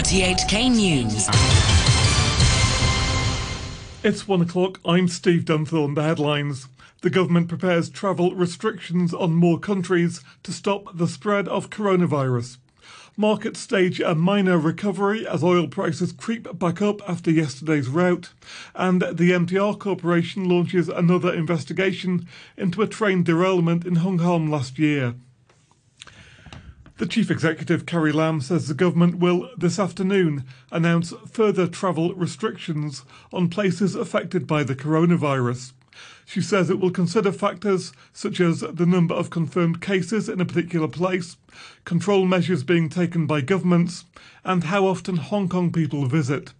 RTHK News. It's one o'clock. I'm Steve Dunthorne. The headlines. The government prepares travel restrictions on more countries to stop the spread of coronavirus. Markets stage a minor recovery as oil prices creep back up after yesterday's rout, and the MTR Corporation launches another investigation into a train derailment in Hong Kong last year. The Chief Executive, Carrie Lam, says the government will, this afternoon, announce further travel restrictions on places affected by the coronavirus. She says it will consider factors such as the number of confirmed cases in a particular place, control measures being taken by governments, and how often Hong Kong people visit.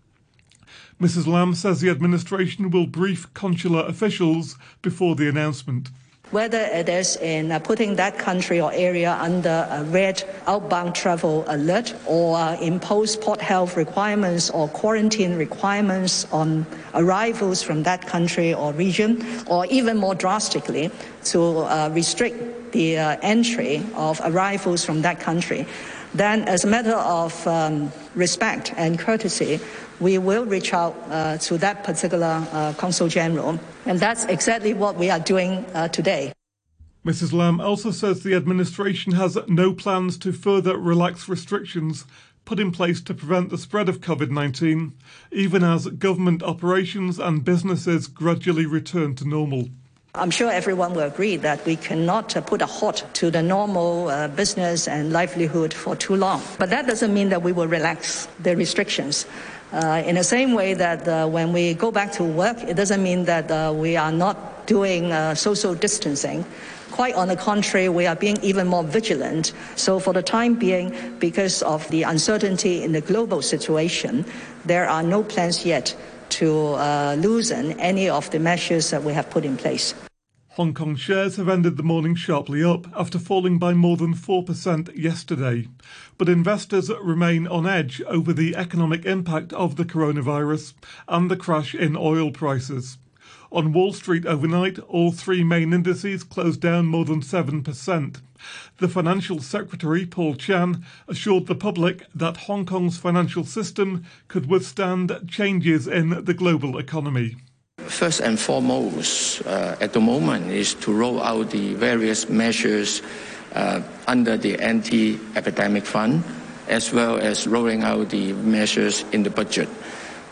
Mrs. Lam says the administration will brief consular officials before the announcement whether it is in uh, putting that country or area under a red outbound travel alert or uh, impose port health requirements or quarantine requirements on arrivals from that country or region, or even more drastically, to uh, restrict the uh, entry of arrivals from that country, then as a matter of um, respect and courtesy, we will reach out uh, to that particular uh, consul general. And that's exactly what we are doing uh, today. Mrs. Lam also says the administration has no plans to further relax restrictions put in place to prevent the spread of COVID 19, even as government operations and businesses gradually return to normal. I'm sure everyone will agree that we cannot uh, put a halt to the normal uh, business and livelihood for too long. But that doesn't mean that we will relax the restrictions. Uh, in the same way that uh, when we go back to work, it doesn't mean that uh, we are not doing uh, social distancing. Quite on the contrary, we are being even more vigilant. So, for the time being, because of the uncertainty in the global situation, there are no plans yet to uh, loosen any of the measures that we have put in place. Hong Kong shares have ended the morning sharply up after falling by more than 4% yesterday. But investors remain on edge over the economic impact of the coronavirus and the crash in oil prices. On Wall Street overnight, all three main indices closed down more than 7%. The financial secretary, Paul Chan, assured the public that Hong Kong's financial system could withstand changes in the global economy. First and foremost, uh, at the moment, is to roll out the various measures uh, under the anti-epidemic fund, as well as rolling out the measures in the budget.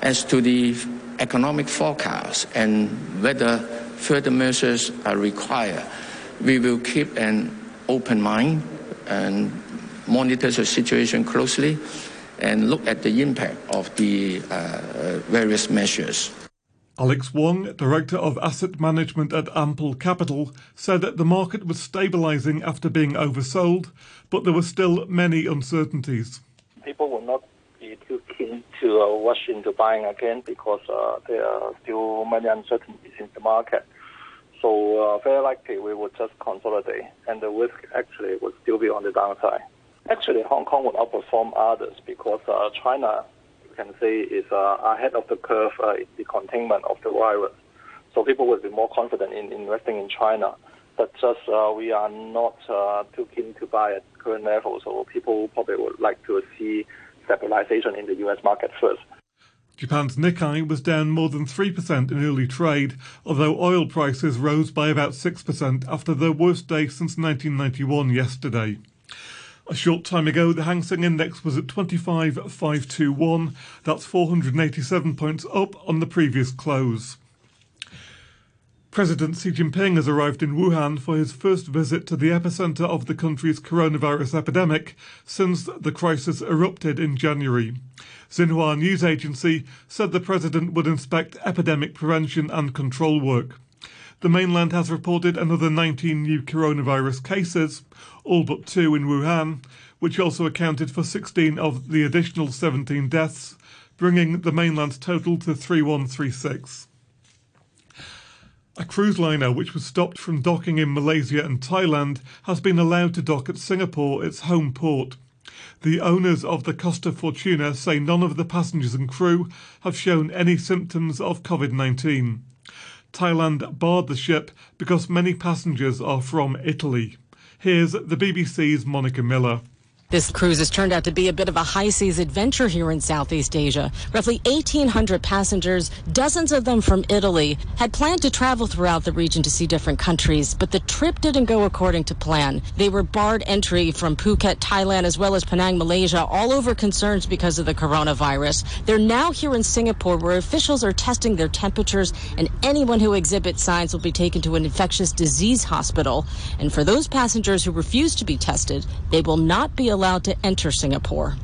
As to the economic forecast and whether further measures are required, we will keep an open mind and monitor the situation closely and look at the impact of the uh, various measures. Alex Wong, Director of Asset Management at Ample Capital, said that the market was stabilizing after being oversold, but there were still many uncertainties. People will not be too keen to uh, rush into buying again because uh, there are still many uncertainties in the market. So uh, very likely we would just consolidate, and the risk actually would still be on the downside. Actually, Hong Kong would outperform others because uh, China can say is uh, ahead of the curve uh, in the containment of the virus. So people will be more confident in investing in China. But just uh, we are not too keen to buy at current level. So people probably would like to see stabilization in the U.S. market first. Japan's Nikkei was down more than 3% in early trade, although oil prices rose by about 6% after their worst day since 1991 yesterday. A short time ago, the Hang Seng Index was at 25,521. That's 487 points up on the previous close. President Xi Jinping has arrived in Wuhan for his first visit to the epicenter of the country's coronavirus epidemic since the crisis erupted in January. Xinhua news agency said the president would inspect epidemic prevention and control work. The mainland has reported another 19 new coronavirus cases, all but two in Wuhan, which also accounted for 16 of the additional 17 deaths, bringing the mainland's total to 3136. A cruise liner which was stopped from docking in Malaysia and Thailand has been allowed to dock at Singapore, its home port. The owners of the Costa Fortuna say none of the passengers and crew have shown any symptoms of COVID 19. Thailand barred the ship because many passengers are from Italy. Here's the BBC's Monica Miller. This cruise has turned out to be a bit of a high seas adventure here in Southeast Asia. Roughly 1,800 passengers, dozens of them from Italy, had planned to travel throughout the region to see different countries, but the trip didn't go according to plan. They were barred entry from Phuket, Thailand, as well as Penang, Malaysia, all over concerns because of the coronavirus. They're now here in Singapore where officials are testing their temperatures and anyone who exhibits signs will be taken to an infectious disease hospital. And for those passengers who refuse to be tested, they will not be allowed to enter Singapore.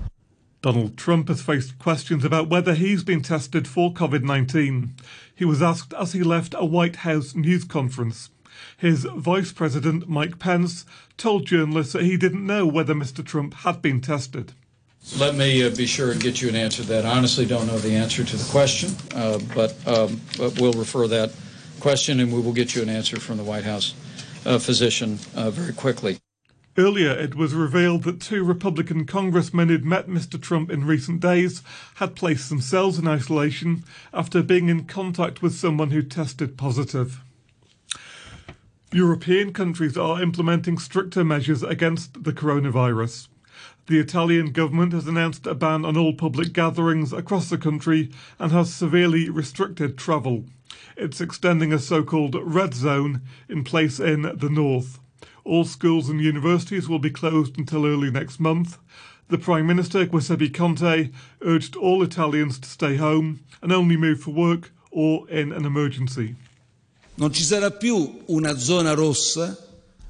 Donald Trump has faced questions about whether he's been tested for COVID 19. He was asked as he left a White House news conference. His Vice President, Mike Pence, told journalists that he didn't know whether Mr. Trump had been tested. Let me uh, be sure and get you an answer to that. I honestly don't know the answer to the question, uh, but, um, but, we'll refer that question and we will get you an answer from the White House uh, physician uh, very quickly. Earlier, it was revealed that two Republican congressmen who'd met Mr. Trump in recent days had placed themselves in isolation after being in contact with someone who tested positive. European countries are implementing stricter measures against the coronavirus. The Italian government has announced a ban on all public gatherings across the country and has severely restricted travel. It's extending a so called red zone in place in the north. All schools and universities will be closed until early next month. The Prime Minister, Giuseppe Conte, urged all Italians to stay home and only move for work or in an emergency. Non ci sarà più una zona rossa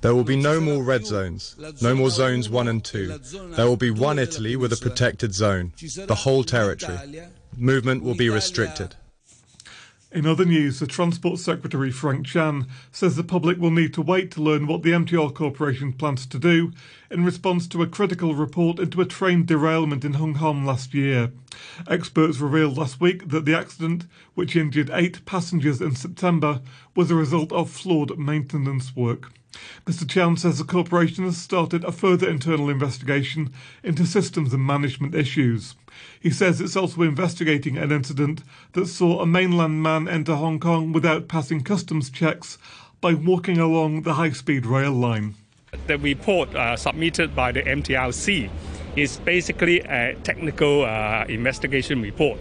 there will be no more red zones, no more zones 1 and 2. There will be one Italy with a protected zone, the whole territory. Movement will be restricted. In other news, the Transport Secretary Frank Chan says the public will need to wait to learn what the MTR Corporation plans to do in response to a critical report into a train derailment in Hong Kong last year. Experts revealed last week that the accident, which injured eight passengers in September, was a result of flawed maintenance work. Mr. Chan says the corporation has started a further internal investigation into systems and management issues. He says it's also investigating an incident that saw a mainland man enter Hong Kong without passing customs checks by walking along the high speed rail line. The report uh, submitted by the MTRC is basically a technical uh, investigation report.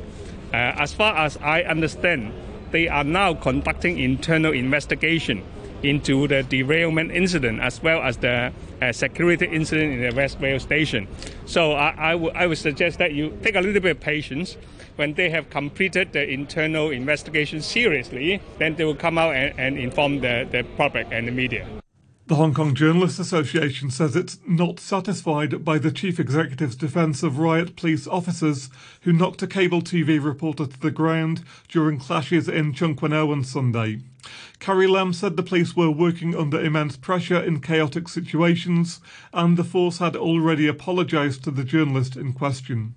Uh, as far as I understand, they are now conducting internal investigation into the derailment incident as well as the uh, security incident in the West Rail Station. So I, I, w- I would suggest that you take a little bit of patience. When they have completed the internal investigation seriously, then they will come out and, and inform the, the public and the media. The Hong Kong Journalists Association says it's not satisfied by the chief executive's defence of riot police officers who knocked a cable TV reporter to the ground during clashes in Chung on Sunday. Carrie Lam said the police were working under immense pressure in chaotic situations, and the force had already apologised to the journalist in question.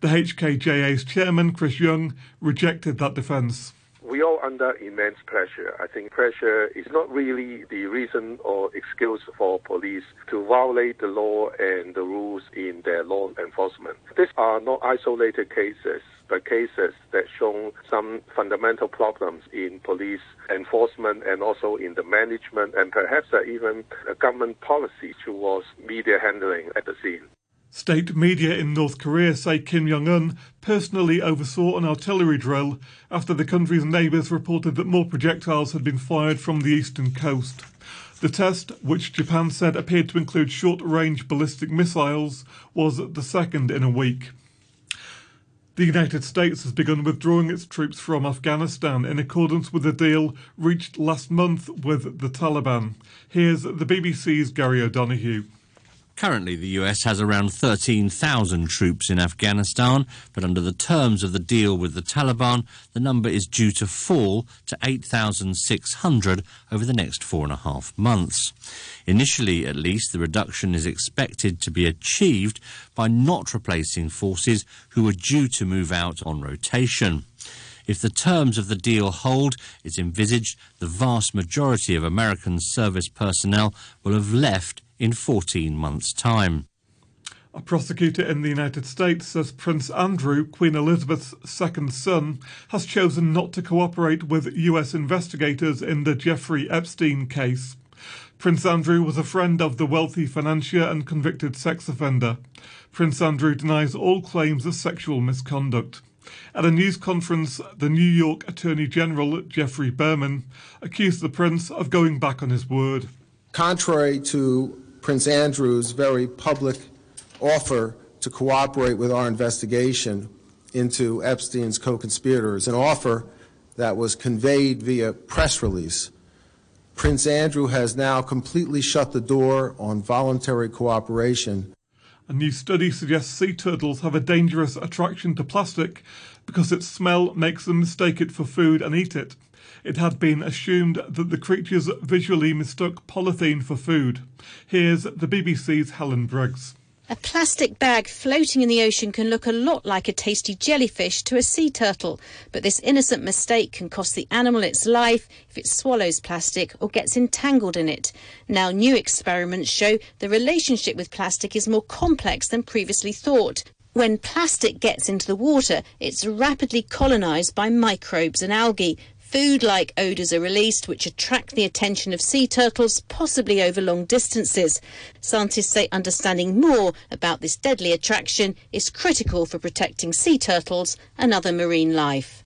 The HKJA's chairman, Chris Yeung, rejected that defence we are under immense pressure. I think pressure is not really the reason or excuse for police to violate the law and the rules in their law enforcement. These are not isolated cases but cases that show some fundamental problems in police enforcement and also in the management and perhaps uh, even government policy towards media handling at the scene. State media in North Korea say Kim Jong un personally oversaw an artillery drill after the country's neighbours reported that more projectiles had been fired from the eastern coast. The test, which Japan said appeared to include short range ballistic missiles, was the second in a week. The United States has begun withdrawing its troops from Afghanistan in accordance with a deal reached last month with the Taliban. Here's the BBC's Gary O'Donoghue. Currently, the US has around 13,000 troops in Afghanistan, but under the terms of the deal with the Taliban, the number is due to fall to 8,600 over the next four and a half months. Initially, at least, the reduction is expected to be achieved by not replacing forces who are due to move out on rotation. If the terms of the deal hold, it's envisaged the vast majority of American service personnel will have left in 14 months' time. A prosecutor in the United States says Prince Andrew, Queen Elizabeth's second son, has chosen not to cooperate with US investigators in the Jeffrey Epstein case. Prince Andrew was a friend of the wealthy financier and convicted sex offender. Prince Andrew denies all claims of sexual misconduct. At a news conference, the New York Attorney General, Geoffrey Berman, accused the prince of going back on his word. Contrary to Prince Andrew's very public offer to cooperate with our investigation into Epstein's co conspirators, an offer that was conveyed via press release. Prince Andrew has now completely shut the door on voluntary cooperation. A new study suggests sea turtles have a dangerous attraction to plastic because its smell makes them mistake it for food and eat it. It had been assumed that the creatures visually mistook polythene for food. Here's the BBC's Helen Briggs. A plastic bag floating in the ocean can look a lot like a tasty jellyfish to a sea turtle, but this innocent mistake can cost the animal its life if it swallows plastic or gets entangled in it. Now, new experiments show the relationship with plastic is more complex than previously thought. When plastic gets into the water, it's rapidly colonized by microbes and algae, Food-like odours are released which attract the attention of sea turtles, possibly over long distances. Scientists say understanding more about this deadly attraction is critical for protecting sea turtles and other marine life.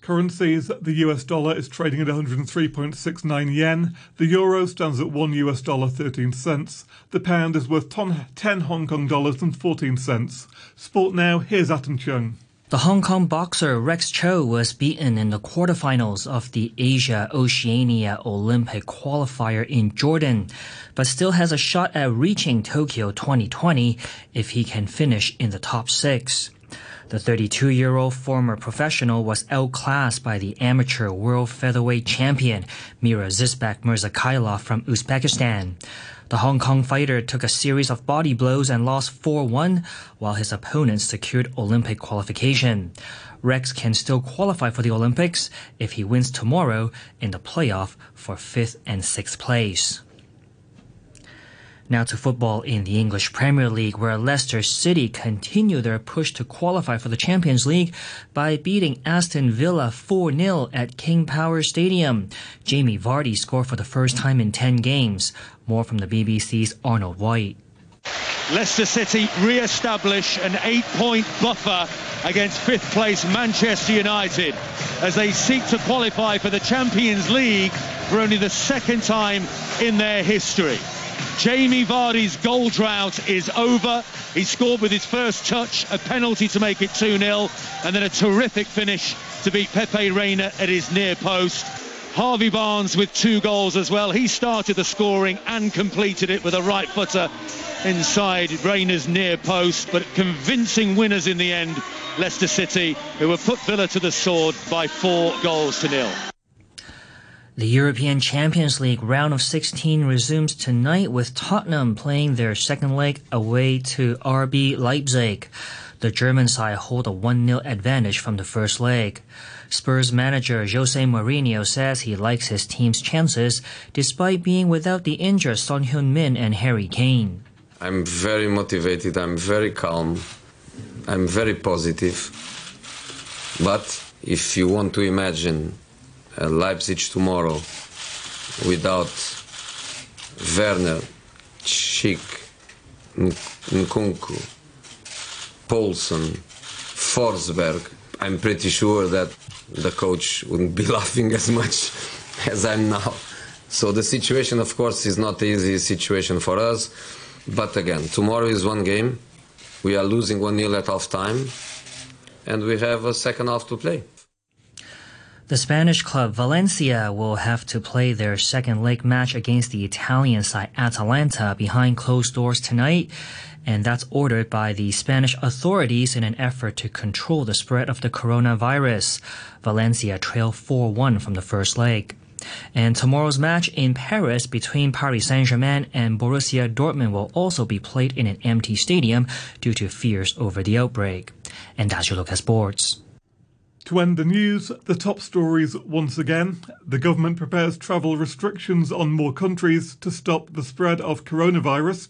Currencies, the US dollar is trading at 103.69 yen, the euro stands at 1 US dollar 13 cents, the pound is worth 10 Hong Kong dollars and 14 cents. Sport now, here's Atom Chung. The Hong Kong boxer Rex Cho was beaten in the quarterfinals of the Asia Oceania Olympic qualifier in Jordan, but still has a shot at reaching Tokyo 2020 if he can finish in the top six. The 32 year old former professional was outclassed by the amateur world featherweight champion Mirazizbek Mirzakhalilov from Uzbekistan. The Hong Kong fighter took a series of body blows and lost 4-1, while his opponent secured Olympic qualification. Rex can still qualify for the Olympics if he wins tomorrow in the playoff for 5th and 6th place. Now to football in the English Premier League, where Leicester City continue their push to qualify for the Champions League by beating Aston Villa 4 0 at King Power Stadium. Jamie Vardy scored for the first time in 10 games. More from the BBC's Arnold White. Leicester City re establish an eight point buffer against fifth place Manchester United as they seek to qualify for the Champions League for only the second time in their history. Jamie Vardy's goal drought is over. He scored with his first touch, a penalty to make it 2-0, and then a terrific finish to beat Pepe Reina at his near post. Harvey Barnes with two goals as well. He started the scoring and completed it with a right footer inside Reina's near post, but convincing winners in the end, Leicester City, who were put Villa to the sword by four goals to nil. The European Champions League round of 16 resumes tonight with Tottenham playing their second leg away to RB Leipzig. The German side hold a 1-0 advantage from the first leg. Spurs manager Jose Mourinho says he likes his team's chances despite being without the injured Son Heung-min and Harry Kane. I'm very motivated, I'm very calm, I'm very positive. But if you want to imagine uh, Leipzig tomorrow without Werner, Schick, Nkunku, Poulsen, Forsberg, I'm pretty sure that the coach wouldn't be laughing as much as I'm now. So the situation, of course, is not easy situation for us. But again, tomorrow is one game. We are losing 1 0 at half time, and we have a second half to play. The Spanish club Valencia will have to play their second leg match against the Italian side Atalanta behind closed doors tonight, and that's ordered by the Spanish authorities in an effort to control the spread of the coronavirus. Valencia trail 4-1 from the first leg. And tomorrow's match in Paris between Paris Saint-Germain and Borussia Dortmund will also be played in an empty stadium due to fears over the outbreak. And that's your look at sports. To end the news, the top stories once again. The government prepares travel restrictions on more countries to stop the spread of coronavirus.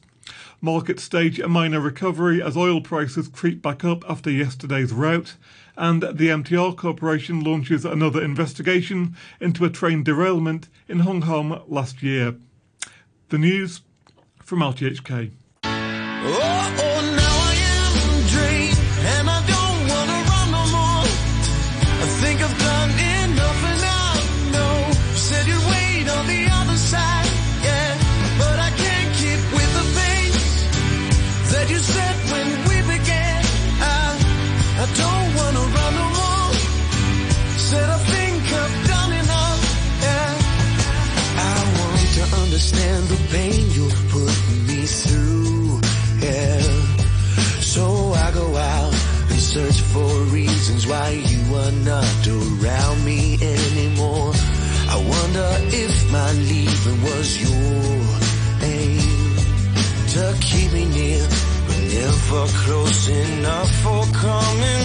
Markets stage a minor recovery as oil prices creep back up after yesterday's rout. And the MTR Corporation launches another investigation into a train derailment in Hong Kong last year. The news from RTHK. Oh, oh, why you are not around me anymore. I wonder if my leaving was your aim to keep me near, but never close enough for coming.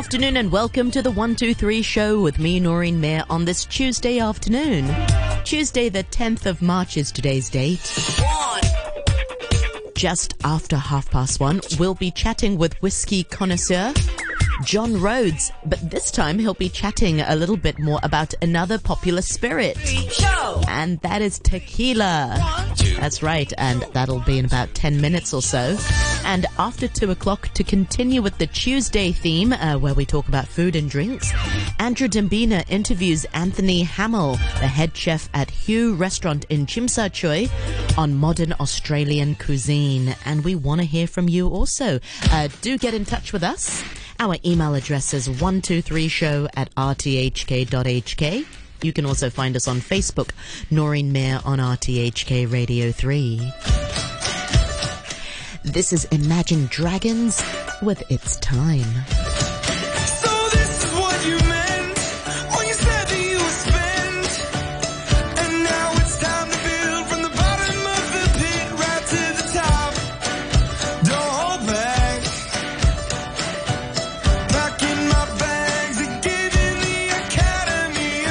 afternoon and welcome to the 123 show with me, Noreen Mir, on this Tuesday afternoon. Tuesday, the 10th of March is today's date. One. Just after half past one, we'll be chatting with whiskey connoisseur John Rhodes, but this time he'll be chatting a little bit more about another popular spirit. And that is tequila. That's right, and that'll be in about 10 minutes or so. And after 2 o'clock, to continue with the Tuesday theme, uh, where we talk about food and drinks, Andrew Dembina interviews Anthony Hamill, the head chef at Hue Restaurant in Tsim Sha Tsui, on modern Australian cuisine. And we want to hear from you also. Uh, do get in touch with us. Our email address is 123show at rthk.hk. You can also find us on Facebook, Noreen Mir on RTHK Radio 3. This is Imagine Dragons with It's Time.